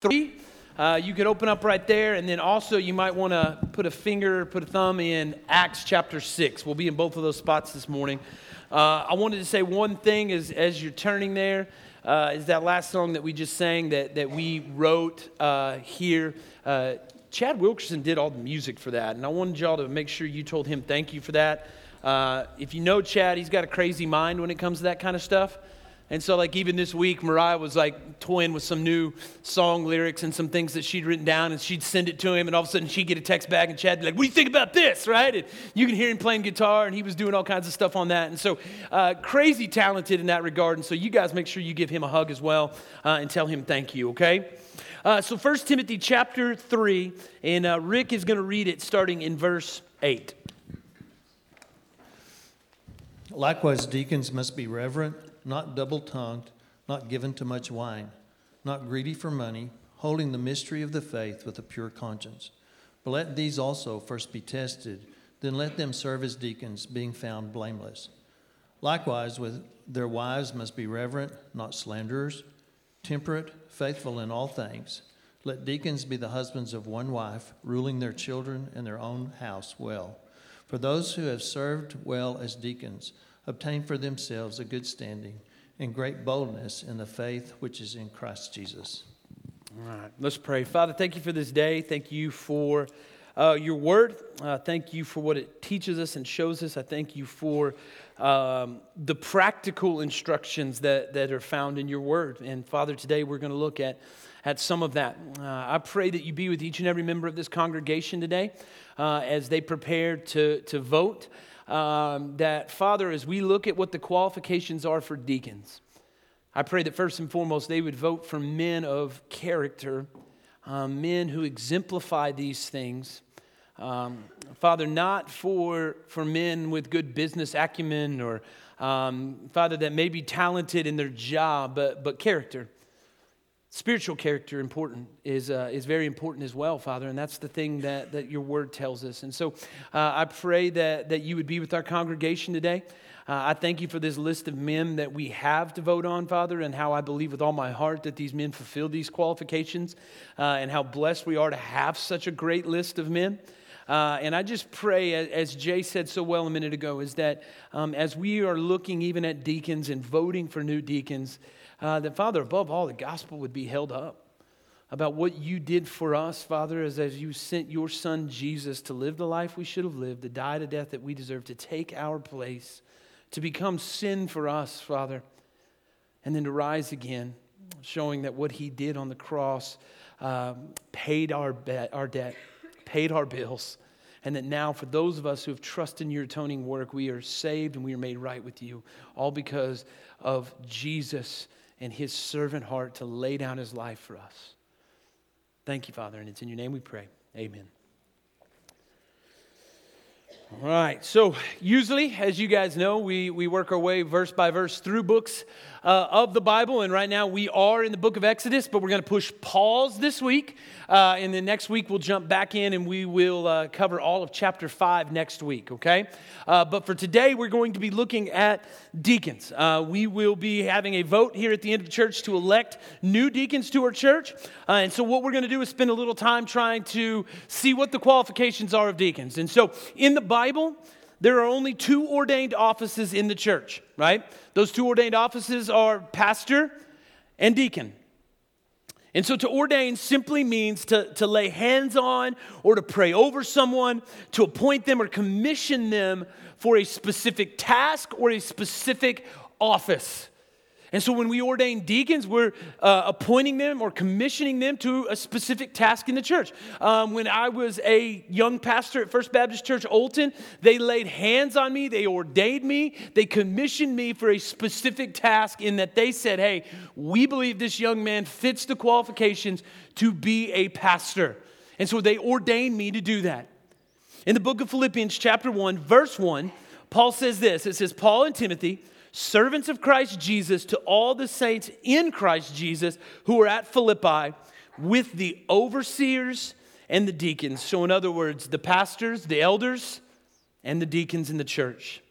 3. Uh, you could open up right there, and then also you might want to put a finger, put a thumb in Acts chapter 6. We'll be in both of those spots this morning. Uh, I wanted to say one thing as, as you're turning there uh, is that last song that we just sang that, that we wrote uh, here. Uh, Chad Wilkerson did all the music for that, and I wanted y'all to make sure you told him thank you for that. Uh, if you know Chad, he's got a crazy mind when it comes to that kind of stuff. And so, like, even this week, Mariah was like toying with some new song lyrics and some things that she'd written down, and she'd send it to him, and all of a sudden she'd get a text back, and Chad'd be like, What do you think about this, right? And you can hear him playing guitar, and he was doing all kinds of stuff on that. And so, uh, crazy talented in that regard. And so, you guys make sure you give him a hug as well uh, and tell him thank you, okay? Uh, so, 1 Timothy chapter 3, and uh, Rick is going to read it starting in verse 8. Likewise, deacons must be reverent not double tongued, not given to much wine, not greedy for money, holding the mystery of the faith with a pure conscience. But let these also first be tested, then let them serve as deacons, being found blameless. Likewise, with their wives must be reverent, not slanderers, temperate, faithful in all things. Let deacons be the husbands of one wife, ruling their children and their own house well. For those who have served well as deacons, obtain for themselves a good standing and great boldness in the faith which is in Christ Jesus. All right, let's pray. Father, thank you for this day. Thank you for uh, your word. Uh, thank you for what it teaches us and shows us. I thank you for um, the practical instructions that, that are found in your word. And Father, today we're going to look at, at some of that. Uh, I pray that you be with each and every member of this congregation today uh, as they prepare to, to vote um, that, Father, as we look at what the qualifications are for deacons, I pray that first and foremost they would vote for men of character, um, men who exemplify these things. Um, Father, not for, for men with good business acumen or, um, Father, that may be talented in their job, but, but character. Spiritual character important is, uh, is very important as well, Father, and that's the thing that, that your word tells us. And so uh, I pray that, that you would be with our congregation today. Uh, I thank you for this list of men that we have to vote on, Father, and how I believe with all my heart that these men fulfill these qualifications, uh, and how blessed we are to have such a great list of men. Uh, and I just pray, as Jay said so well a minute ago, is that um, as we are looking even at deacons and voting for new deacons, uh, that, Father, above all, the gospel would be held up about what you did for us, Father, as, as you sent your son Jesus to live the life we should have lived, to die the death that we deserve, to take our place, to become sin for us, Father, and then to rise again, showing that what he did on the cross um, paid our, bet, our debt, paid our bills, and that now for those of us who have trusted in your atoning work, we are saved and we are made right with you, all because of Jesus and his servant heart to lay down his life for us. Thank you, Father, and it's in your name we pray. Amen. All right, so usually, as you guys know, we, we work our way verse by verse through books uh, of the Bible, and right now we are in the book of Exodus, but we're going to push pause this week, uh, and then next week we'll jump back in and we will uh, cover all of chapter 5 next week, okay? Uh, but for today, we're going to be looking at deacons. Uh, we will be having a vote here at the end of the church to elect new deacons to our church, and so what we're going to do is spend a little time trying to see what the qualifications are of deacons. And so in the Bible, there are only two ordained offices in the church, right? Those two ordained offices are pastor and deacon. And so to ordain simply means to, to lay hands on or to pray over someone, to appoint them or commission them for a specific task or a specific office. And so when we ordain deacons, we're uh, appointing them or commissioning them to a specific task in the church. Um, when I was a young pastor at First Baptist Church Olton, they laid hands on me, they ordained me, they commissioned me for a specific task in that they said, hey, we believe this young man fits the qualifications to be a pastor. And so they ordained me to do that. In the book of Philippians, chapter 1, verse 1, Paul says this it says, Paul and Timothy, servants of Christ Jesus, to all the saints in Christ Jesus who are at Philippi with the overseers and the deacons. So, in other words, the pastors, the elders, and the deacons in the church.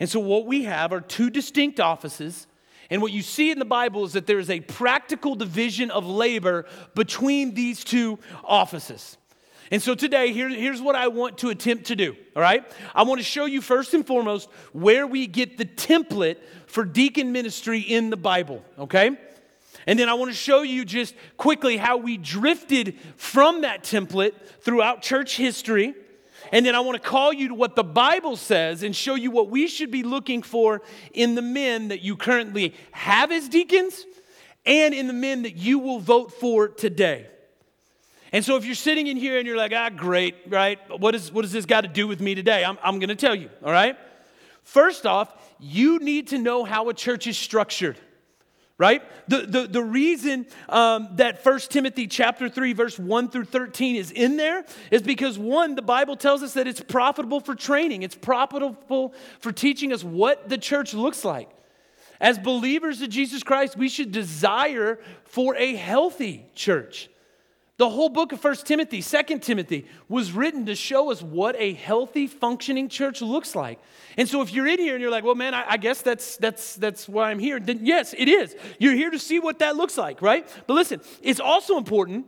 And so, what we have are two distinct offices, And what you see in the Bible is that there is a practical division of labor between these two offices. And so today, here, here's what I want to attempt to do, all right? I want to show you first and foremost where we get the template for deacon ministry in the Bible, okay? And then I want to show you just quickly how we drifted from that template throughout church history. And then I want to call you to what the Bible says and show you what we should be looking for in the men that you currently have as deacons and in the men that you will vote for today. And so if you're sitting in here and you're like, ah, great, right? What, is, what does this got to do with me today? I'm, I'm going to tell you, all right? First off, you need to know how a church is structured right the, the, the reason um, that 1 timothy chapter 3 verse 1 through 13 is in there is because one the bible tells us that it's profitable for training it's profitable for teaching us what the church looks like as believers of jesus christ we should desire for a healthy church the whole book of 1 Timothy, 2 Timothy was written to show us what a healthy, functioning church looks like. And so if you're in here and you're like, well, man, I, I guess that's, that's, that's why I'm here, then yes, it is. You're here to see what that looks like, right? But listen, it's also important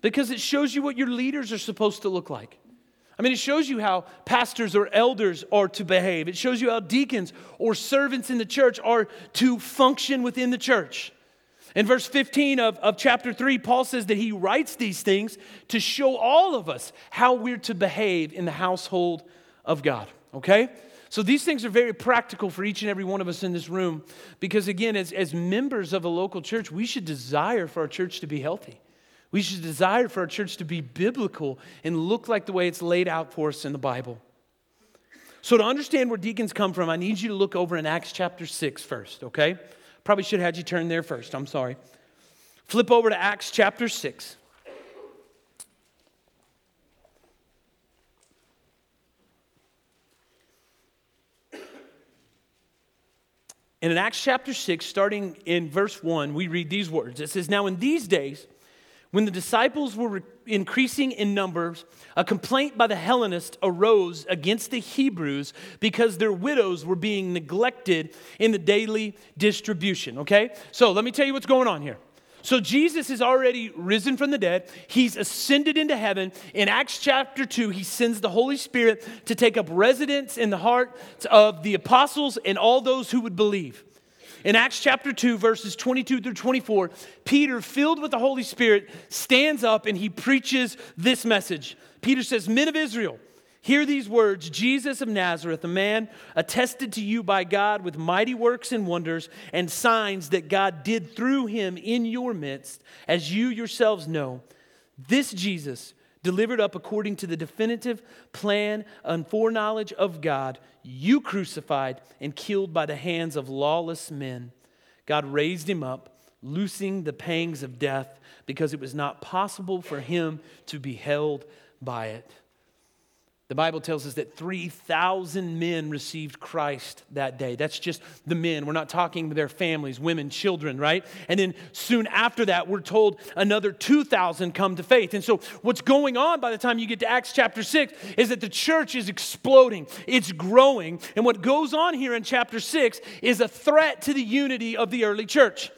because it shows you what your leaders are supposed to look like. I mean, it shows you how pastors or elders are to behave. It shows you how deacons or servants in the church are to function within the church. In verse 15 of, of chapter 3, Paul says that he writes these things to show all of us how we're to behave in the household of God, okay? So these things are very practical for each and every one of us in this room because, again, as, as members of a local church, we should desire for our church to be healthy. We should desire for our church to be biblical and look like the way it's laid out for us in the Bible. So, to understand where deacons come from, I need you to look over in Acts chapter 6 first, okay? Probably should have had you turn there first. I'm sorry. Flip over to Acts chapter 6. And in Acts chapter 6, starting in verse 1, we read these words. It says, Now in these days, when the disciples were increasing in numbers, a complaint by the Hellenists arose against the Hebrews because their widows were being neglected in the daily distribution. Okay? So let me tell you what's going on here. So Jesus is already risen from the dead. He's ascended into heaven. In Acts chapter 2, he sends the Holy Spirit to take up residence in the hearts of the apostles and all those who would believe. In Acts chapter 2, verses 22 through 24, Peter, filled with the Holy Spirit, stands up and he preaches this message. Peter says, Men of Israel, hear these words Jesus of Nazareth, a man attested to you by God with mighty works and wonders and signs that God did through him in your midst, as you yourselves know. This Jesus, delivered up according to the definitive plan and foreknowledge of God, you crucified and killed by the hands of lawless men. God raised him up, loosing the pangs of death, because it was not possible for him to be held by it. The Bible tells us that 3,000 men received Christ that day. That's just the men. We're not talking their families, women, children, right? And then soon after that, we're told another 2,000 come to faith. And so, what's going on by the time you get to Acts chapter 6 is that the church is exploding, it's growing. And what goes on here in chapter 6 is a threat to the unity of the early church.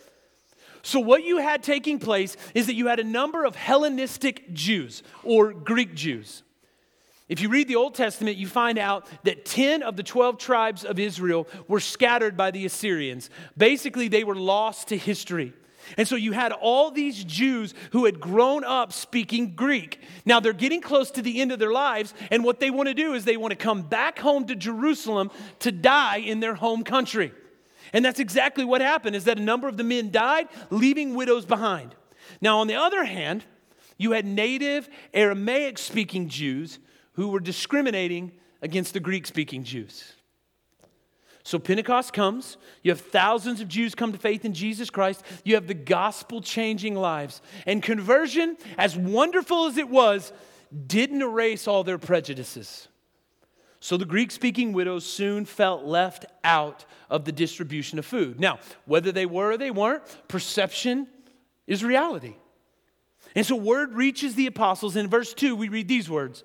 So, what you had taking place is that you had a number of Hellenistic Jews or Greek Jews. If you read the Old Testament, you find out that 10 of the 12 tribes of Israel were scattered by the Assyrians. Basically, they were lost to history. And so you had all these Jews who had grown up speaking Greek. Now they're getting close to the end of their lives, and what they want to do is they want to come back home to Jerusalem to die in their home country. And that's exactly what happened is that a number of the men died, leaving widows behind. Now on the other hand, you had native Aramaic speaking Jews who were discriminating against the Greek speaking Jews. So Pentecost comes, you have thousands of Jews come to faith in Jesus Christ, you have the gospel changing lives. And conversion, as wonderful as it was, didn't erase all their prejudices. So the Greek speaking widows soon felt left out of the distribution of food. Now, whether they were or they weren't, perception is reality. And so word reaches the apostles. In verse 2, we read these words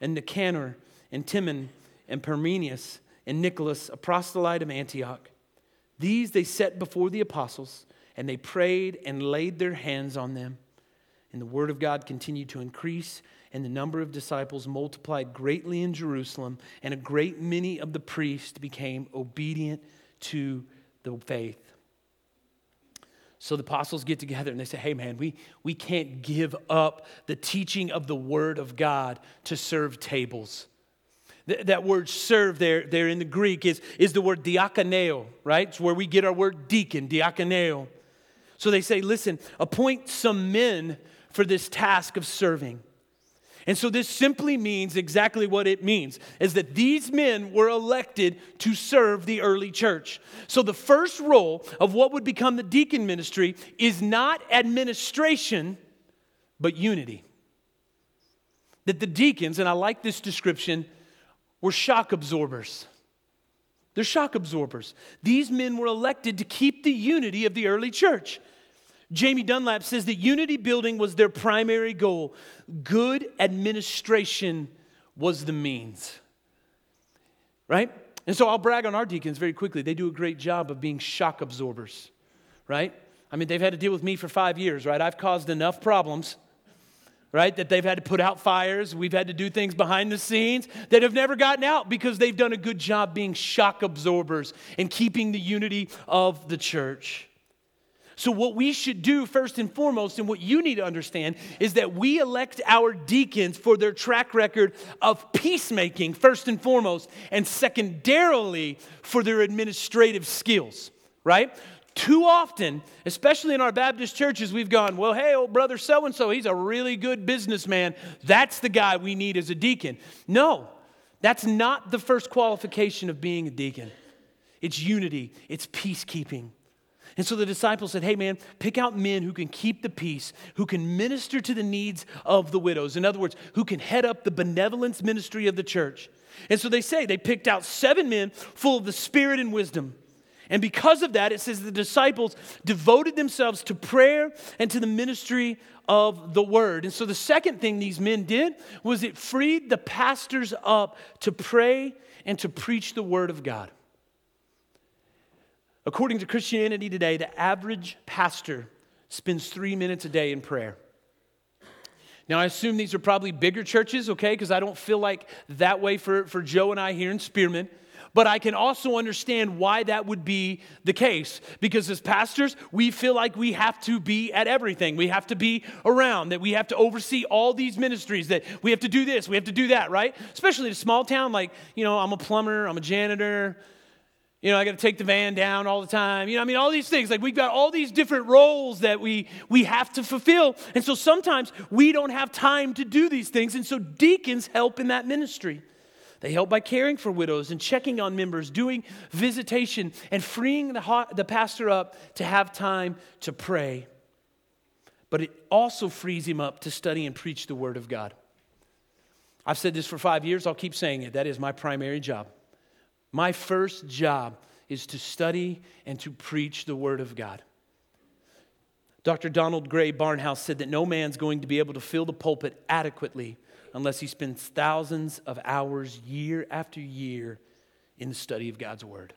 and Nicanor, and Timon, and Parmenius and Nicholas, a proselyte of Antioch. These they set before the apostles, and they prayed and laid their hands on them. And the word of God continued to increase, and the number of disciples multiplied greatly in Jerusalem, and a great many of the priests became obedient to the faith. So the apostles get together and they say, hey, man, we, we can't give up the teaching of the word of God to serve tables that word serve there, there in the Greek is, is the word diakoneo, right? It's where we get our word deacon, diakoneo. So they say, listen, appoint some men for this task of serving. And so this simply means exactly what it means is that these men were elected to serve the early church. So the first role of what would become the deacon ministry is not administration, but unity. That the deacons, and I like this description, were shock absorbers. They're shock absorbers. These men were elected to keep the unity of the early church. Jamie Dunlop says that unity building was their primary goal, good administration was the means. Right? And so I'll brag on our deacons very quickly. They do a great job of being shock absorbers, right? I mean, they've had to deal with me for five years, right? I've caused enough problems right? That they've had to put out fires. We've had to do things behind the scenes that have never gotten out because they've done a good job being shock absorbers and keeping the unity of the church. So, what we should do first and foremost, and what you need to understand, is that we elect our deacons for their track record of peacemaking, first and foremost, and secondarily for their administrative skills, right? Too often, especially in our Baptist churches, we've gone, well, hey, old brother so and so, he's a really good businessman. That's the guy we need as a deacon. No, that's not the first qualification of being a deacon. It's unity, it's peacekeeping. And so the disciples said, Hey, man, pick out men who can keep the peace, who can minister to the needs of the widows. In other words, who can head up the benevolence ministry of the church. And so they say they picked out seven men full of the spirit and wisdom. And because of that, it says the disciples devoted themselves to prayer and to the ministry of the word. And so the second thing these men did was it freed the pastors up to pray and to preach the word of God. According to Christianity Today, the average pastor spends three minutes a day in prayer. Now, I assume these are probably bigger churches, okay, because I don't feel like that way for, for Joe and I here in Spearman. But I can also understand why that would be the case. Because as pastors, we feel like we have to be at everything. We have to be around, that we have to oversee all these ministries, that we have to do this, we have to do that, right? Especially in a small town like, you know, I'm a plumber, I'm a janitor. You know, I got to take the van down all the time. You know, I mean, all these things. Like we've got all these different roles that we we have to fulfill. And so sometimes we don't have time to do these things. And so deacons help in that ministry. They help by caring for widows and checking on members, doing visitation, and freeing the, the pastor up to have time to pray. But it also frees him up to study and preach the Word of God. I've said this for five years, I'll keep saying it. That is my primary job. My first job is to study and to preach the Word of God. Dr. Donald Grey Barnhouse said that no man's going to be able to fill the pulpit adequately unless he spends thousands of hours year after year in the study of God's Word.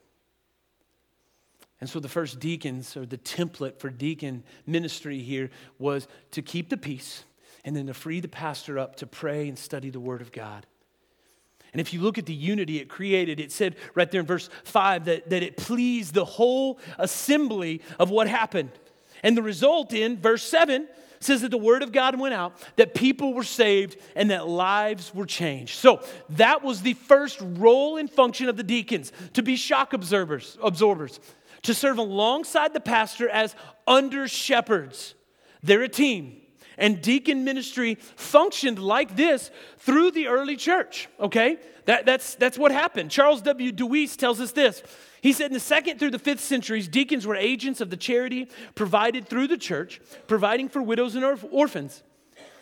And so the first deacons, or the template for deacon ministry here, was to keep the peace and then to free the pastor up to pray and study the Word of God. And if you look at the unity it created, it said right there in verse 5 that, that it pleased the whole assembly of what happened. And the result in verse 7 says that the word of God went out, that people were saved, and that lives were changed. So that was the first role and function of the deacons to be shock observers, absorbers, to serve alongside the pastor as under shepherds. They're a team. And deacon ministry functioned like this through the early church, okay? That, that's, that's what happened. Charles W. Deweese tells us this. He said in the second through the fifth centuries, deacons were agents of the charity provided through the church, providing for widows and orphans.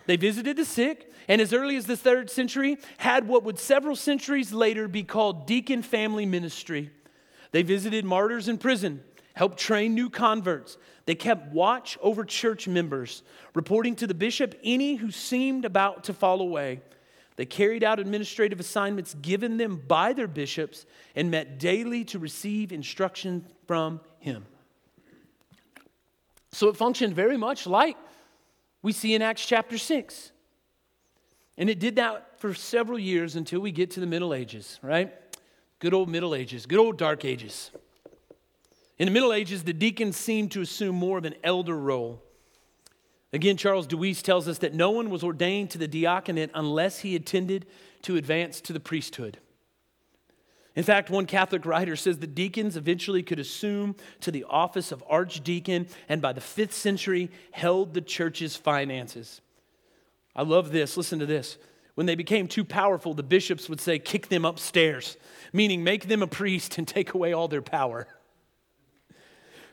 They visited the sick, and as early as the third century, had what would several centuries later be called deacon family ministry. They visited martyrs in prison, helped train new converts. They kept watch over church members, reporting to the bishop any who seemed about to fall away. They carried out administrative assignments given them by their bishops and met daily to receive instruction from him. So it functioned very much like we see in Acts chapter 6. And it did that for several years until we get to the Middle Ages, right? Good old Middle Ages, good old Dark Ages. In the Middle Ages, the deacons seemed to assume more of an elder role. Again, Charles Deweese tells us that no one was ordained to the diaconate unless he intended to advance to the priesthood. In fact, one Catholic writer says the deacons eventually could assume to the office of archdeacon and by the fifth century held the church's finances. I love this. Listen to this. When they became too powerful, the bishops would say, kick them upstairs, meaning make them a priest and take away all their power.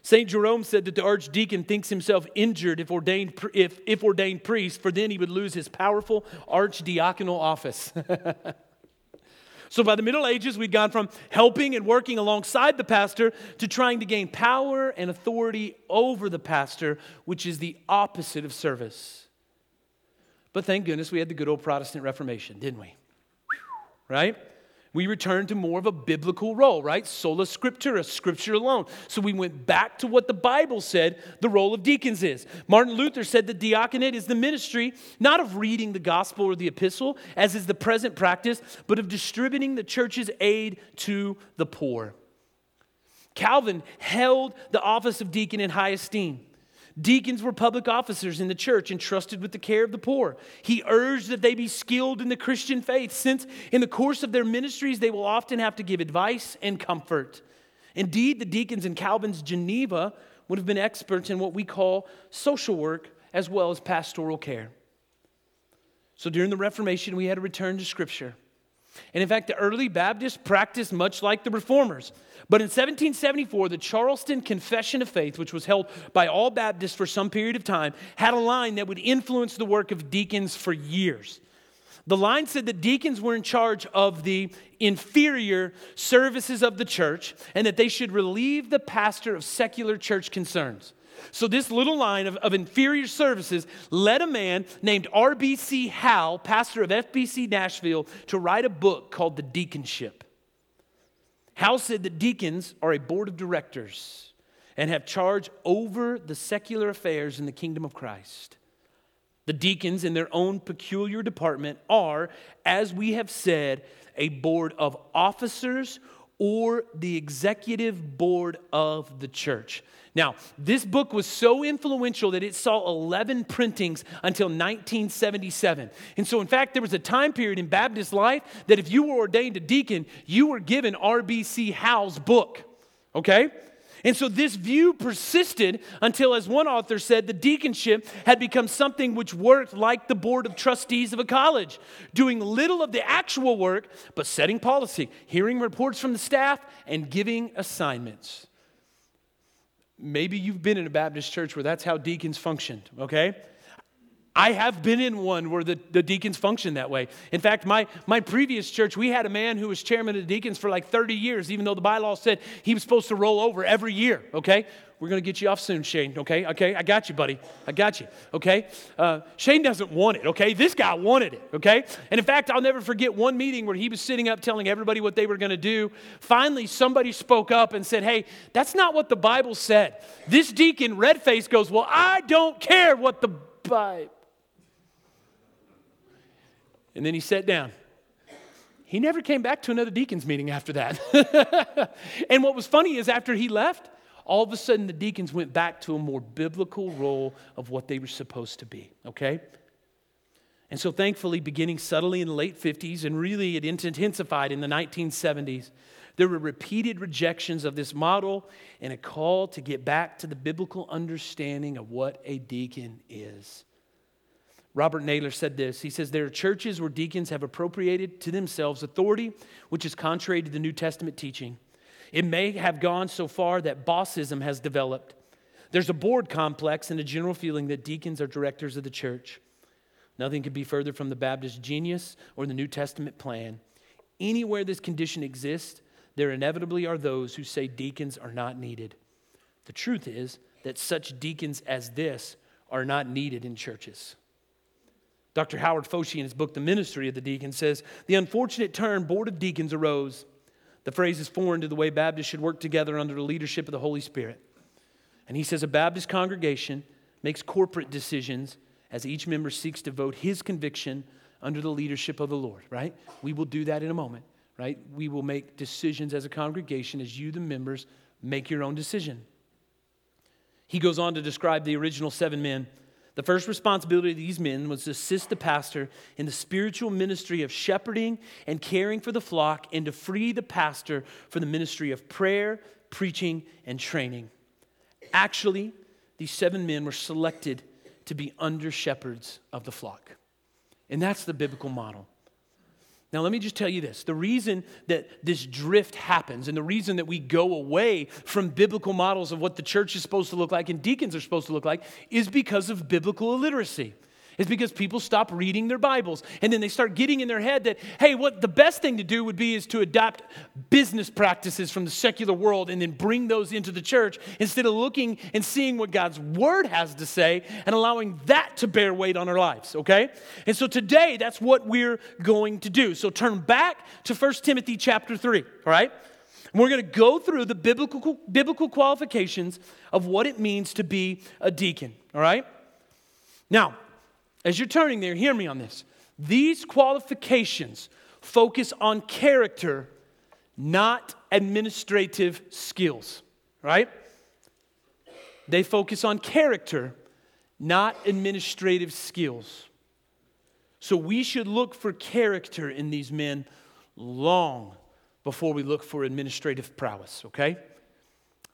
St. Jerome said that the archdeacon thinks himself injured if ordained, if, if ordained priest, for then he would lose his powerful archdiaconal office. so by the Middle Ages, we'd gone from helping and working alongside the pastor to trying to gain power and authority over the pastor, which is the opposite of service. But thank goodness we had the good old Protestant Reformation, didn't we? Right? We returned to more of a biblical role, right? Sola scriptura, scripture alone. So we went back to what the Bible said the role of deacons is. Martin Luther said the diaconate is the ministry not of reading the gospel or the epistle, as is the present practice, but of distributing the church's aid to the poor. Calvin held the office of deacon in high esteem. Deacons were public officers in the church entrusted with the care of the poor. He urged that they be skilled in the Christian faith, since in the course of their ministries they will often have to give advice and comfort. Indeed, the deacons in Calvin's Geneva would have been experts in what we call social work as well as pastoral care. So during the Reformation, we had to return to Scripture. And in fact, the early Baptists practiced much like the Reformers. But in 1774, the Charleston Confession of Faith, which was held by all Baptists for some period of time, had a line that would influence the work of deacons for years. The line said that deacons were in charge of the inferior services of the church and that they should relieve the pastor of secular church concerns. So, this little line of, of inferior services led a man named R.B.C. Howell, pastor of FBC Nashville, to write a book called The Deaconship. Howell said that deacons are a board of directors and have charge over the secular affairs in the kingdom of Christ. The deacons, in their own peculiar department, are, as we have said, a board of officers or the executive board of the church. Now, this book was so influential that it saw 11 printings until 1977. And so, in fact, there was a time period in Baptist life that if you were ordained a deacon, you were given R.B.C. Howell's book, okay? And so this view persisted until, as one author said, the deaconship had become something which worked like the board of trustees of a college, doing little of the actual work, but setting policy, hearing reports from the staff, and giving assignments. Maybe you've been in a Baptist church where that's how deacons functioned, okay? I have been in one where the, the deacons function that way. In fact, my, my previous church, we had a man who was chairman of the deacons for like 30 years, even though the bylaw said he was supposed to roll over every year, okay? We're going to get you off soon, Shane, okay? Okay, I got you, buddy. I got you, okay? Uh, Shane doesn't want it, okay? This guy wanted it, okay? And in fact, I'll never forget one meeting where he was sitting up telling everybody what they were going to do. Finally, somebody spoke up and said, hey, that's not what the Bible said. This deacon, red face, goes, well, I don't care what the Bible and then he sat down. He never came back to another deacons meeting after that. and what was funny is after he left, all of a sudden the deacons went back to a more biblical role of what they were supposed to be, okay? And so, thankfully, beginning subtly in the late 50s, and really it intensified in the 1970s, there were repeated rejections of this model and a call to get back to the biblical understanding of what a deacon is. Robert Naylor said this. He says, There are churches where deacons have appropriated to themselves authority which is contrary to the New Testament teaching. It may have gone so far that bossism has developed. There's a board complex and a general feeling that deacons are directors of the church. Nothing could be further from the Baptist genius or the New Testament plan. Anywhere this condition exists, there inevitably are those who say deacons are not needed. The truth is that such deacons as this are not needed in churches. Dr. Howard Foshee, in his book, The Ministry of the Deacon, says the unfortunate term board of deacons arose. The phrase is foreign to the way Baptists should work together under the leadership of the Holy Spirit. And he says a Baptist congregation makes corporate decisions as each member seeks to vote his conviction under the leadership of the Lord, right? We will do that in a moment, right? We will make decisions as a congregation as you, the members, make your own decision. He goes on to describe the original seven men the first responsibility of these men was to assist the pastor in the spiritual ministry of shepherding and caring for the flock and to free the pastor for the ministry of prayer, preaching, and training. Actually, these seven men were selected to be under shepherds of the flock. And that's the biblical model. Now, let me just tell you this. The reason that this drift happens and the reason that we go away from biblical models of what the church is supposed to look like and deacons are supposed to look like is because of biblical illiteracy is because people stop reading their Bibles. And then they start getting in their head that, hey, what the best thing to do would be is to adopt business practices from the secular world and then bring those into the church instead of looking and seeing what God's word has to say and allowing that to bear weight on our lives, okay? And so today, that's what we're going to do. So turn back to 1 Timothy chapter 3, all right? And we're going to go through the biblical, biblical qualifications of what it means to be a deacon, all right? Now, as you're turning there, hear me on this. These qualifications focus on character, not administrative skills, right? They focus on character, not administrative skills. So we should look for character in these men long before we look for administrative prowess, okay?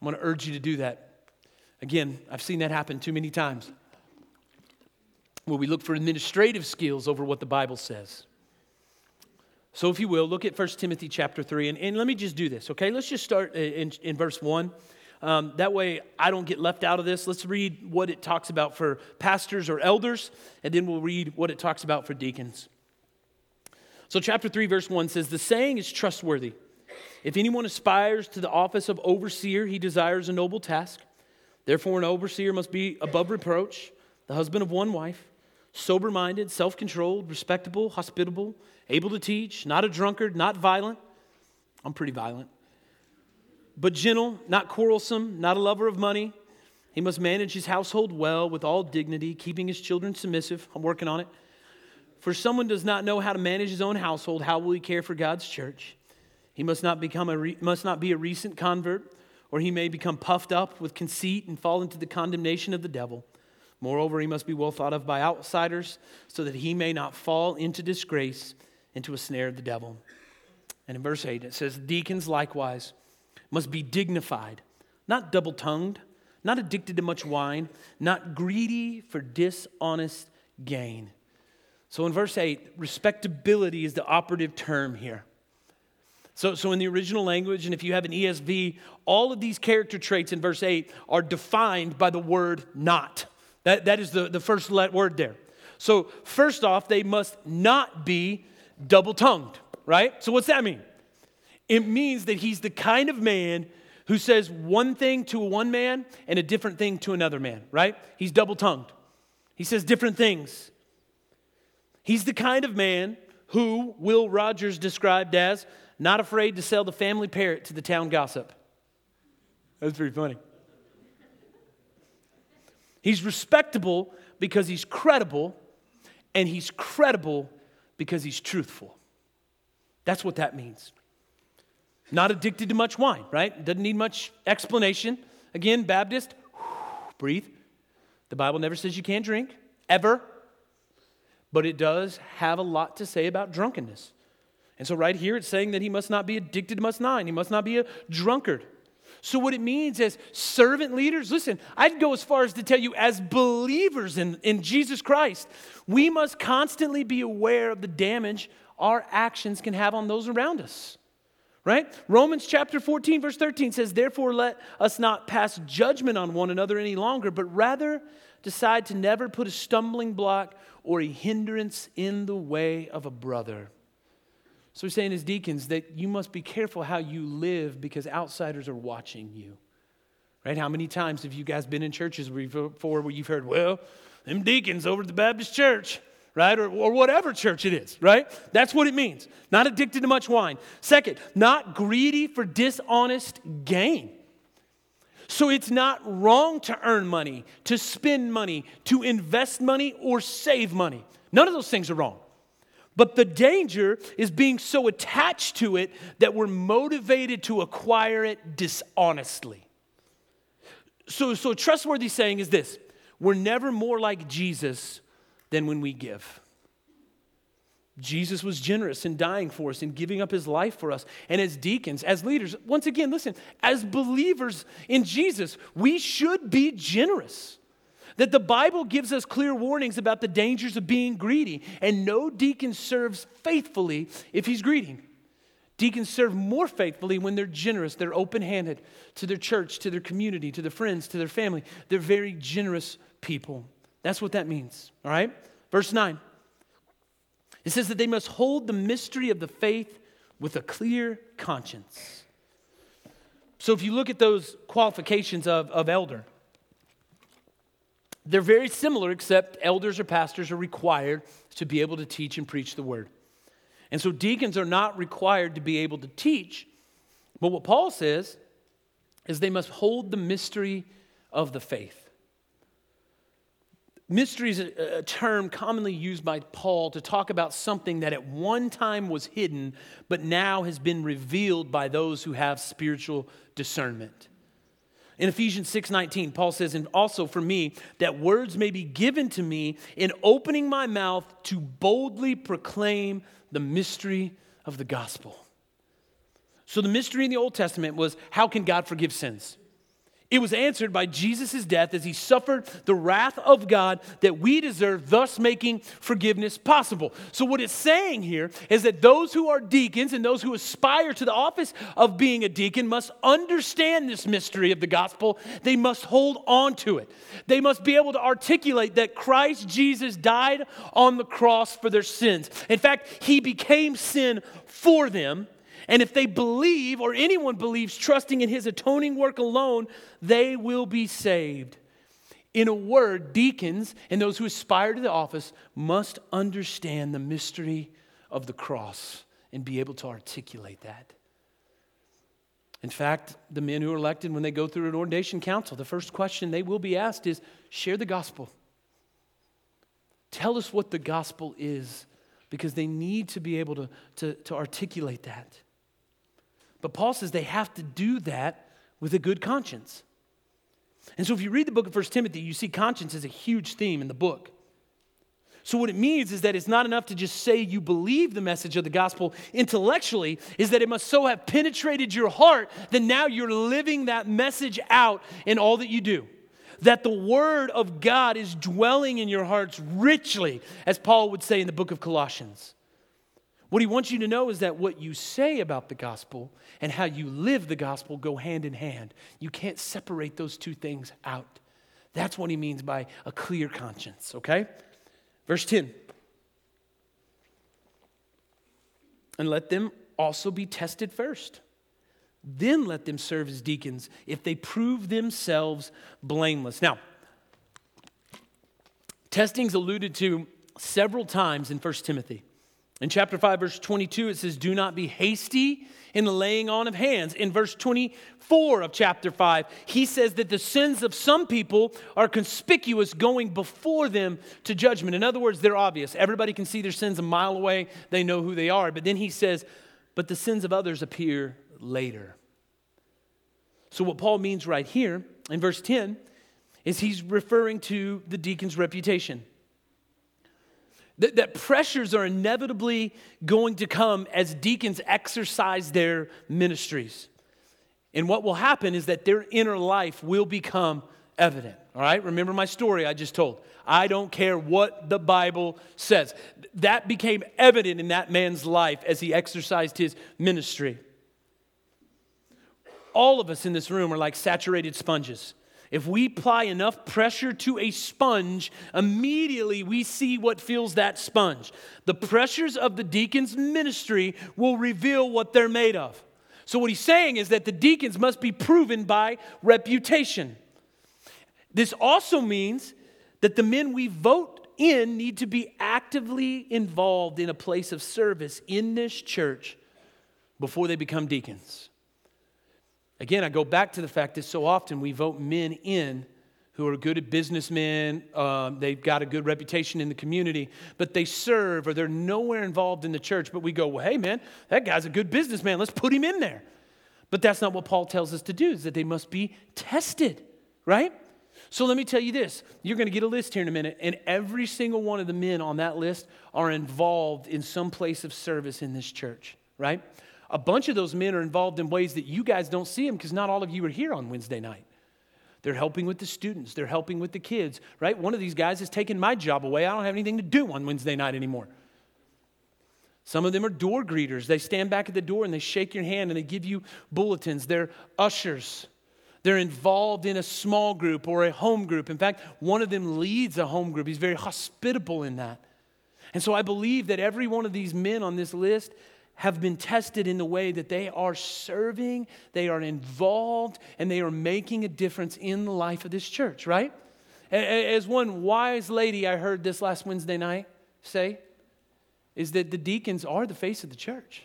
I'm gonna urge you to do that. Again, I've seen that happen too many times where we look for administrative skills over what the Bible says. So, if you will, look at 1 Timothy chapter 3. And, and let me just do this, okay? Let's just start in, in verse 1. Um, that way, I don't get left out of this. Let's read what it talks about for pastors or elders, and then we'll read what it talks about for deacons. So, chapter 3, verse 1 says, The saying is trustworthy. If anyone aspires to the office of overseer, he desires a noble task. Therefore, an overseer must be above reproach, the husband of one wife sober minded, self controlled, respectable, hospitable, able to teach, not a drunkard, not violent. I'm pretty violent. But gentle, not quarrelsome, not a lover of money. He must manage his household well with all dignity, keeping his children submissive. I'm working on it. For someone does not know how to manage his own household, how will he care for God's church? He must not, become a re- must not be a recent convert, or he may become puffed up with conceit and fall into the condemnation of the devil. Moreover, he must be well thought of by outsiders so that he may not fall into disgrace, into a snare of the devil. And in verse 8, it says, Deacons likewise must be dignified, not double tongued, not addicted to much wine, not greedy for dishonest gain. So in verse 8, respectability is the operative term here. So, so in the original language, and if you have an ESV, all of these character traits in verse 8 are defined by the word not. That, that is the, the first word there. So, first off, they must not be double tongued, right? So, what's that mean? It means that he's the kind of man who says one thing to one man and a different thing to another man, right? He's double tongued. He says different things. He's the kind of man who Will Rogers described as not afraid to sell the family parrot to the town gossip. That's pretty funny. He's respectable because he's credible, and he's credible because he's truthful. That's what that means. Not addicted to much wine, right? Doesn't need much explanation. Again, Baptist, breathe. The Bible never says you can't drink, ever. But it does have a lot to say about drunkenness. And so, right here, it's saying that he must not be addicted to much wine, he must not be a drunkard. So, what it means as servant leaders, listen, I'd go as far as to tell you, as believers in, in Jesus Christ, we must constantly be aware of the damage our actions can have on those around us. Right? Romans chapter 14, verse 13 says, Therefore, let us not pass judgment on one another any longer, but rather decide to never put a stumbling block or a hindrance in the way of a brother. So he's saying as deacons that you must be careful how you live because outsiders are watching you. Right? How many times have you guys been in churches before where you've heard, well, them deacons over at the Baptist church, right? Or, or whatever church it is, right? That's what it means. Not addicted to much wine. Second, not greedy for dishonest gain. So it's not wrong to earn money, to spend money, to invest money, or save money. None of those things are wrong. But the danger is being so attached to it that we're motivated to acquire it dishonestly. So, so trustworthy saying is this we're never more like Jesus than when we give. Jesus was generous in dying for us and giving up his life for us. And as deacons, as leaders, once again, listen, as believers in Jesus, we should be generous. That the Bible gives us clear warnings about the dangers of being greedy, and no deacon serves faithfully if he's greedy. Deacons serve more faithfully when they're generous, they're open handed to their church, to their community, to their friends, to their family. They're very generous people. That's what that means, all right? Verse 9. It says that they must hold the mystery of the faith with a clear conscience. So if you look at those qualifications of, of elder, they're very similar, except elders or pastors are required to be able to teach and preach the word. And so deacons are not required to be able to teach. But what Paul says is they must hold the mystery of the faith. Mystery is a, term commonly used by Paul to talk about something that at one time was hidden, but now has been revealed by those who have spiritual discernment. In Ephesians 6:19, Paul says, "And also for me, that words may be given to me in opening my mouth to boldly proclaim the mystery of the gospel." So the mystery in the Old Testament was how can God forgive sins? It was answered by Jesus' death as he suffered the wrath of God that we deserve, thus making forgiveness possible. So, what it's saying here is that those who are deacons and those who aspire to the office of being a deacon must understand this mystery of the gospel. They must hold on to it. They must be able to articulate that Christ Jesus died on the cross for their sins. In fact, he became sin for them and if they believe, or anyone believes, trusting in his atoning work alone, they will be saved. In a word, deacons and those who aspire to the office must understand the mystery of the cross and be able to articulate that. In fact, the men who are elected, when they go through an ordination council, the first question they will be asked is share the gospel. Tell us what the gospel is, because they need to be able to, to, to articulate that. But Paul says they have to do that with a good conscience. And so if you read the book of 1 Timothy, you see conscience is a huge theme in the book. So what it means is that it's not enough to just say you believe the message of the gospel intellectually, is that it must so have penetrated your heart that now you're living that message out in all that you do. That the word of God is dwelling in your hearts richly, as Paul would say in the book of Colossians. What he wants you to know is that what you say about the gospel and how you live the gospel go hand in hand. You can't separate those two things out. That's what he means by a clear conscience, okay? Verse 10. And let them also be tested first. Then let them serve as deacons if they prove themselves blameless. Now, testing's alluded to several times in 1 Timothy. In chapter 5, verse 22, it says, Do not be hasty in the laying on of hands. In verse 24 of chapter 5, he says that the sins of some people are conspicuous going before them to judgment. In other words, they're obvious. Everybody can see their sins a mile away, they know who they are. But then he says, But the sins of others appear later. So, what Paul means right here in verse 10 is he's referring to the deacon's reputation. That, that pressures are inevitably going to come as deacons exercise their ministries. And what will happen is that their inner life will become evident. All right? Remember my story I just told. I don't care what the Bible says. That became evident in that man's life as he exercised his ministry. All of us in this room are like saturated sponges. If we apply enough pressure to a sponge, immediately we see what fills that sponge. The pressures of the deacon's ministry will reveal what they're made of. So, what he's saying is that the deacons must be proven by reputation. This also means that the men we vote in need to be actively involved in a place of service in this church before they become deacons. Again, I go back to the fact that so often we vote men in who are good at businessmen, um, they've got a good reputation in the community, but they serve or they're nowhere involved in the church. But we go, well, hey, man, that guy's a good businessman. Let's put him in there. But that's not what Paul tells us to do, is that they must be tested, right? So let me tell you this. You're going to get a list here in a minute, and every single one of the men on that list are involved in some place of service in this church, right? A bunch of those men are involved in ways that you guys don't see them because not all of you are here on Wednesday night. They're helping with the students, they're helping with the kids, right? One of these guys has taken my job away. I don't have anything to do on Wednesday night anymore. Some of them are door greeters. They stand back at the door and they shake your hand and they give you bulletins. They're ushers. They're involved in a small group or a home group. In fact, one of them leads a home group. He's very hospitable in that. And so I believe that every one of these men on this list have been tested in the way that they are serving, they are involved, and they are making a difference in the life of this church, right? As one wise lady I heard this last Wednesday night say, is that the deacons are the face of the church.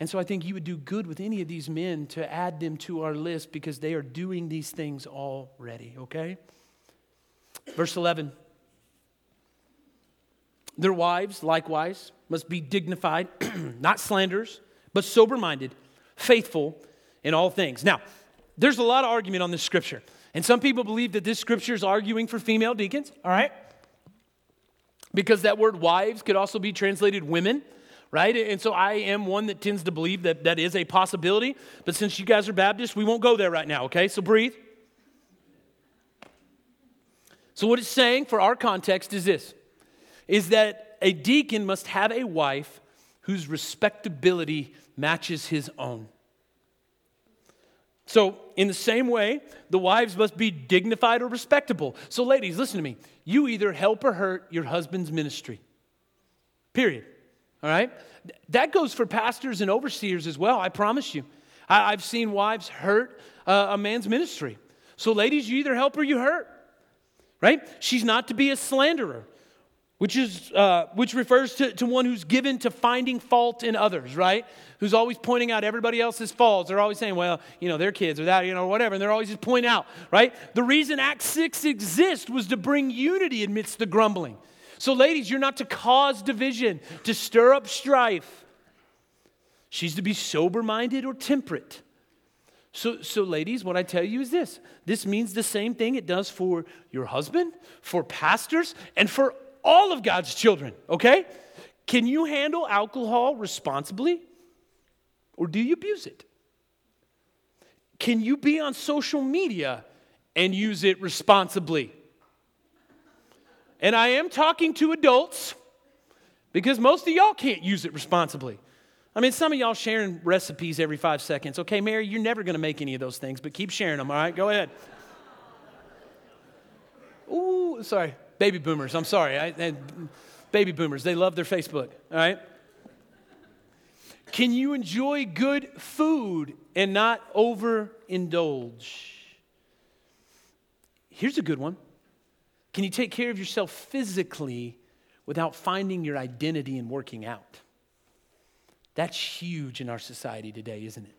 And so I think you would do good with any of these men to add them to our list because they are doing these things already, okay? Verse 11. Their wives, likewise, must be dignified, not slanderers, but sober minded, faithful in all things. Now, there's a lot of argument on this scripture. And some people believe that this scripture is arguing for female deacons, all right? Because that word wives could also be translated women, right? And so I am one that tends to believe that that is a possibility. But since you guys are Baptists, we won't go there right now, okay? So breathe. So, what it's saying for our context is this is that a deacon must have a wife whose respectability matches his own. So, in the same way, the wives must be dignified or respectable. So, ladies, listen to me. You either help or hurt your husband's ministry. Period. All right? That goes for pastors and overseers as well, I promise you. I, have seen wives hurt uh, a man's ministry. So, ladies, you either help or you hurt. Right? She's not to be a slanderer which, is, uh, which refers to, to one who's given to finding fault in others, right? Who's always pointing out everybody else's faults. They're always saying, well, you know, their kids or that, you know, whatever. And they're always just pointing out, right? The reason Act 6 exists was to bring unity amidst the grumbling. So, ladies, you're not to cause division, to stir up strife. She's to be sober minded or temperate. So, so, ladies, what I tell you is this this means the same thing it does for your husband, for pastors, and for all of God's children, okay? Can you handle alcohol responsibly? Or do you abuse it? Can you be on social media and use it responsibly? And I am talking to adults because most of y'all can't use it responsibly. I mean, some of y'all sharing recipes every five seconds. Okay, Mary, you're never going to make any of those things, but keep sharing them, all right? Go ahead. Ooh, sorry. Baby boomers, I'm sorry. I, baby boomers, they love their Facebook, all right? Can you enjoy good food and not overindulge? Here's a good one. Can you take care of yourself physically without finding your identity in working out? That's huge in our society today, isn't it?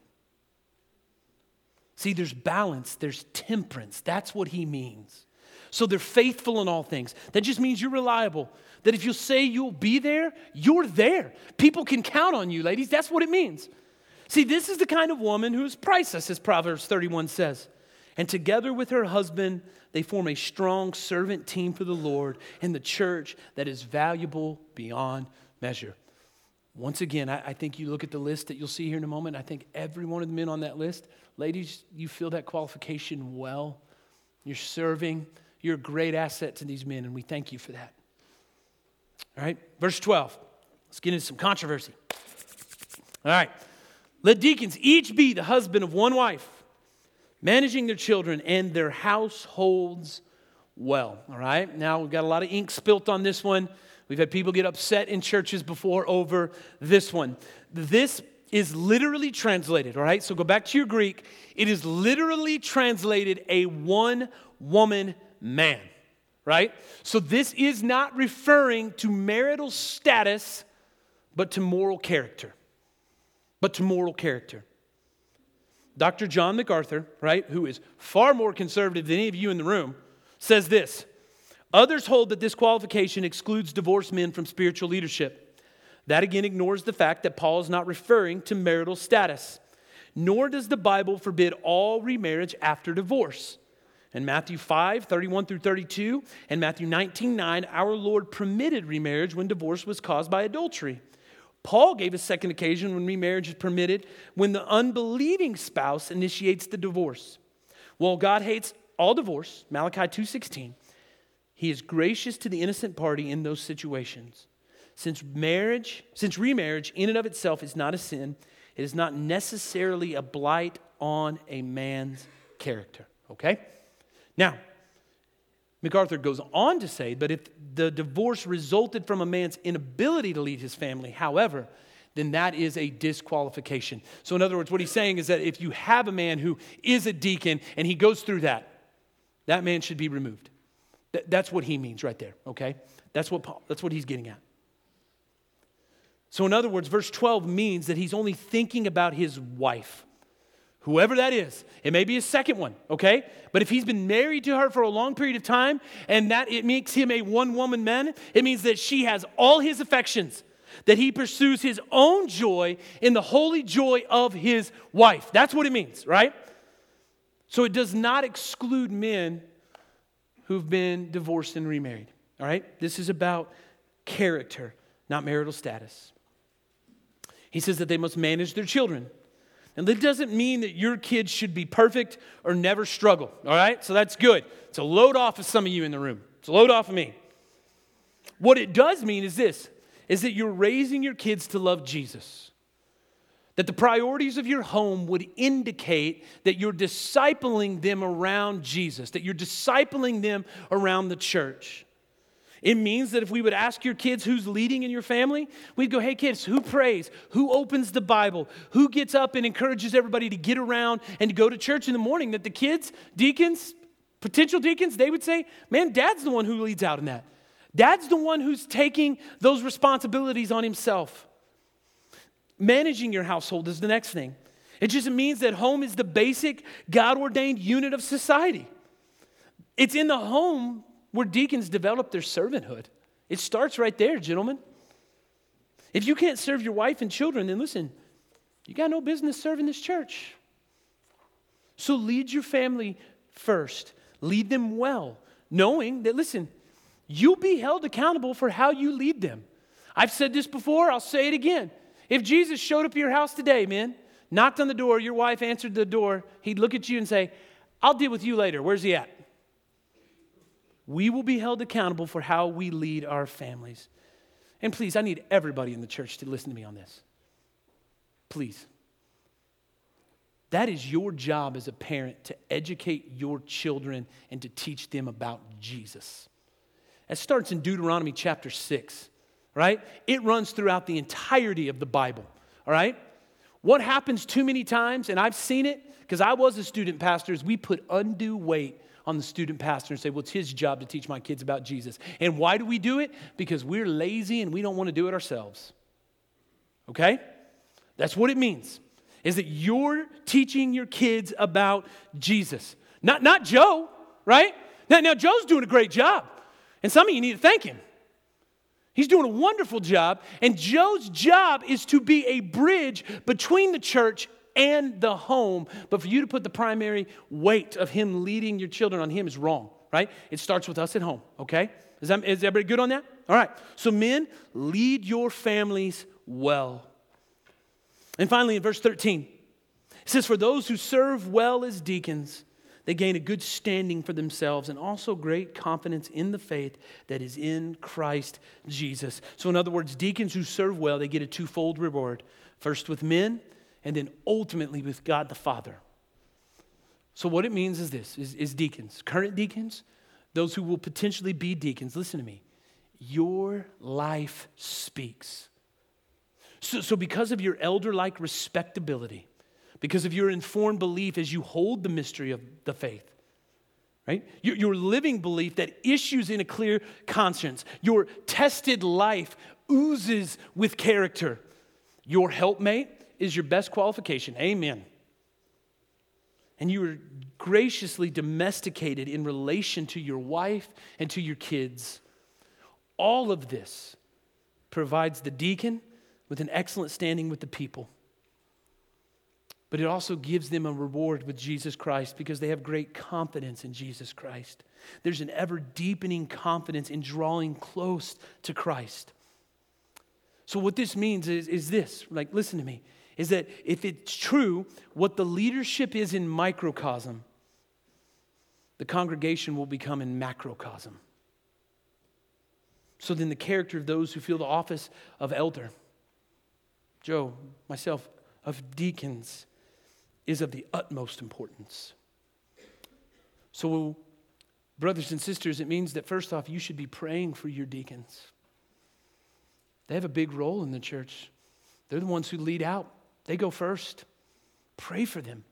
See, there's balance, there's temperance. That's what he means. So they're faithful in all things. That just means you're reliable. That if you say you'll be there, you're there. People can count on you, ladies. That's what it means. See, this is the kind of woman who is priceless, as Proverbs 31 says. And together with her husband, they form a strong servant team for the Lord and the church that is valuable beyond measure. Once again, I, I, think you look at the list that you'll see here in a moment. I think every one of the men on that list, ladies, you feel that qualification well. You're serving. You're a great asset to these men, and we thank you for that. All right, verse 12. Let's get into some controversy. All right, let deacons each be the husband of one wife, managing their children and their households well. All right, now we've got a lot of ink spilt on this one. We've had people get upset in churches before over this one. This is literally translated, all right? So go back to your Greek. It is literally translated a one woman man, right? So this is not referring to marital status, but to moral character. But to moral character. Dr. John MacArthur, right, who is far more conservative than any of you in the room, says this Others hold that this qualification excludes divorced men from spiritual leadership. That again ignores the fact that Paul is not referring to marital status. Nor does the Bible forbid all remarriage after divorce. In Matthew 5, 31 through 32, and Matthew 19, 9, our Lord permitted remarriage when divorce was caused by adultery. Paul gave a second occasion when remarriage is permitted when the unbelieving spouse initiates the divorce. While God hates all divorce, Malachi 2:16, he is gracious to the innocent party in those situations. Since marriage, since remarriage in and of itself is not a sin, it is not necessarily a blight on a man's character. Okay? Now, MacArthur goes on to say, but if the divorce resulted from a man's inability to lead his family, however, then that is a disqualification. So, in other words, what he's saying is that if you have a man who is a deacon and he goes through that, that man should be removed. Th- that's what he means right there, okay? That's what, Paul, that's what he's getting at. So, in other words, verse 12 means that he's only thinking about his wife, whoever that is. It may be a second one, okay? But if he's been married to her for a long period of time and that it makes him a one woman man, it means that she has all his affections, that he pursues his own joy in the holy joy of his wife. That's what it means, right? So, it does not exclude men who've been divorced and remarried. All right? This is about character, not marital status. He says that they must manage their children. And that doesn't mean that your kids should be perfect or never struggle. All right? So that's good. It's a load off of some of you in the room. It's a load off of me. What it does mean is this is that you're raising your kids to love Jesus. That the priorities of your home would indicate that you're discipling them around Jesus, that you're discipling them around the church. It means that if we would ask your kids who's leading in your family, we'd go, hey, kids, who prays? Who opens the Bible? Who gets up and encourages everybody to get around and to go to church in the morning? That the kids, deacons, potential deacons, they would say, man, dad's the one who leads out in that. Dad's the one who's taking those responsibilities on himself. Managing your household is the next thing. It just means that home is the basic God ordained unit of society. It's in the home where deacons develop their servanthood. It starts right there, gentlemen. If you can't serve your wife and children, then listen, you got no business serving this church. So lead your family first, lead them well, knowing that, listen, you'll be held accountable for how you lead them. I've said this before, I'll say it again. If Jesus showed up at your house today, man, knocked on the door, your wife answered the door, he'd look at you and say, I'll deal with you later. Where's he at? We will be held accountable for how we lead our families. And please, I need everybody in the church to listen to me on this. Please. That is your job as a parent to educate your children and to teach them about Jesus. It starts in Deuteronomy chapter 6 right? It runs throughout the entirety of the Bible, all right? What happens too many times, and I've seen it because I was a student pastor, is we put undue weight on the student pastor and say, well, it's his job to teach my kids about Jesus. And why do we do it? Because we're lazy and we don't want to do it ourselves. Okay? That's what it means. Is that you're teaching your kids about Jesus. Not, not Joe, right? Now, now, Joe's doing a great job. And some of you need to thank him. He's doing a wonderful job. And Joe's job is to be a bridge between the church and the home. But for you to put the primary weight of him leading your children on him is wrong, right? It starts with us at home, okay? Is, that, is everybody good on that? All right. So, men, lead your families well. And finally, in verse 13, it says, For those who serve well as deacons, they gain a good standing for themselves and also great confidence in the faith that is in Christ Jesus. So, in other words, deacons who serve well, they get a twofold reward first with men, and then ultimately with God the Father. So, what it means is this is, is deacons, current deacons, those who will potentially be deacons, listen to me. Your life speaks. So, so because of your elder like respectability, because of your informed belief as you hold the mystery of the faith, right? Your, your living belief that issues in a clear conscience, your tested life oozes with character. Your helpmate is your best qualification. Amen. And you are graciously domesticated in relation to your wife and to your kids. All of this provides the deacon with an excellent standing with the people but it also gives them a reward with Jesus Christ because they have great confidence in Jesus Christ. There's an ever deepening confidence in drawing close to Christ. So, what this means is, is this like, listen to me, is that if it's true, what the leadership is in microcosm, the congregation will become in macrocosm. So, then the character of those who fill the office of elder, Joe, myself, of deacons, is of the utmost importance. So, brothers and sisters, it means that first off, you should be praying for your deacons. They have a big role in the church, they're the ones who lead out, they go first. Pray for them.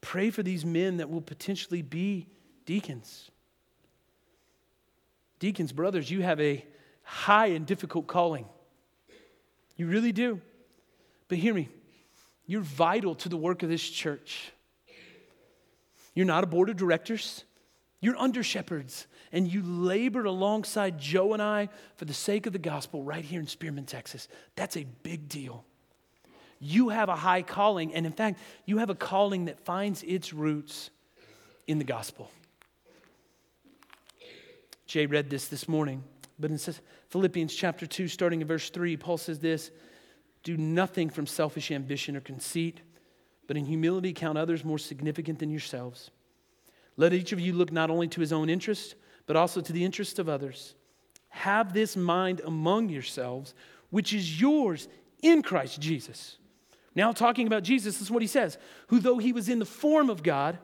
Pray for these men that will potentially be deacons. Deacons, brothers, you have a high and difficult calling. You really do. But hear me you're vital to the work of this church. You're not a board of directors, you're under shepherds, and you labor alongside Joe and I for the sake of the gospel right here in Spearman, Texas. That's a big deal. You have a high calling, and in fact, you have a calling that finds its roots in the gospel. Jay read this this morning, but in Philippians chapter 2, starting in verse 3, Paul says this do nothing from selfish ambition or conceit, but in humility count others more significant than yourselves. Let each of you look not only to his own interest, but also to the interest of others. Have this mind among yourselves, which is yours in Christ Jesus. Now, talking about Jesus, this is what he says who, though he was in the form of God,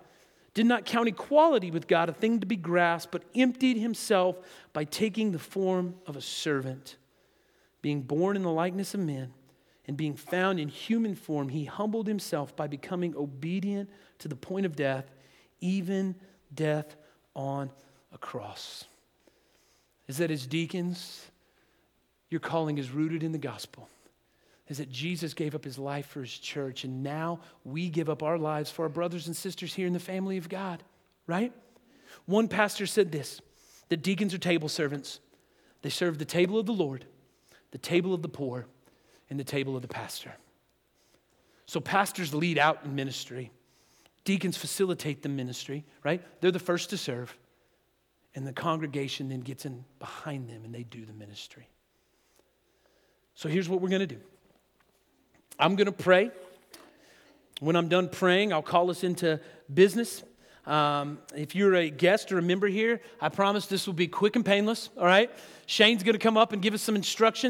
did not count equality with God a thing to be grasped, but emptied himself by taking the form of a servant, being born in the likeness of men and being found in human form, he humbled himself by becoming obedient to the point of death, even death on a cross. Is that as deacons, your calling is rooted in the gospel. Is that Jesus gave up his life for his church, and now we give up our lives for our brothers and sisters here in the family of God, right? One pastor said this that deacons are table servants. They serve the table of the Lord, the table of the poor, and the table of the pastor. So, pastors lead out in ministry, deacons facilitate the ministry, right? They're the first to serve, and the congregation then gets in behind them and they do the ministry. So, here's what we're going to do I'm going to pray. When I'm done praying, I'll call us into business. Um, if you're a guest or a member here, I promise this will be quick and painless, all right? Shane's going to come up and give us some instructions.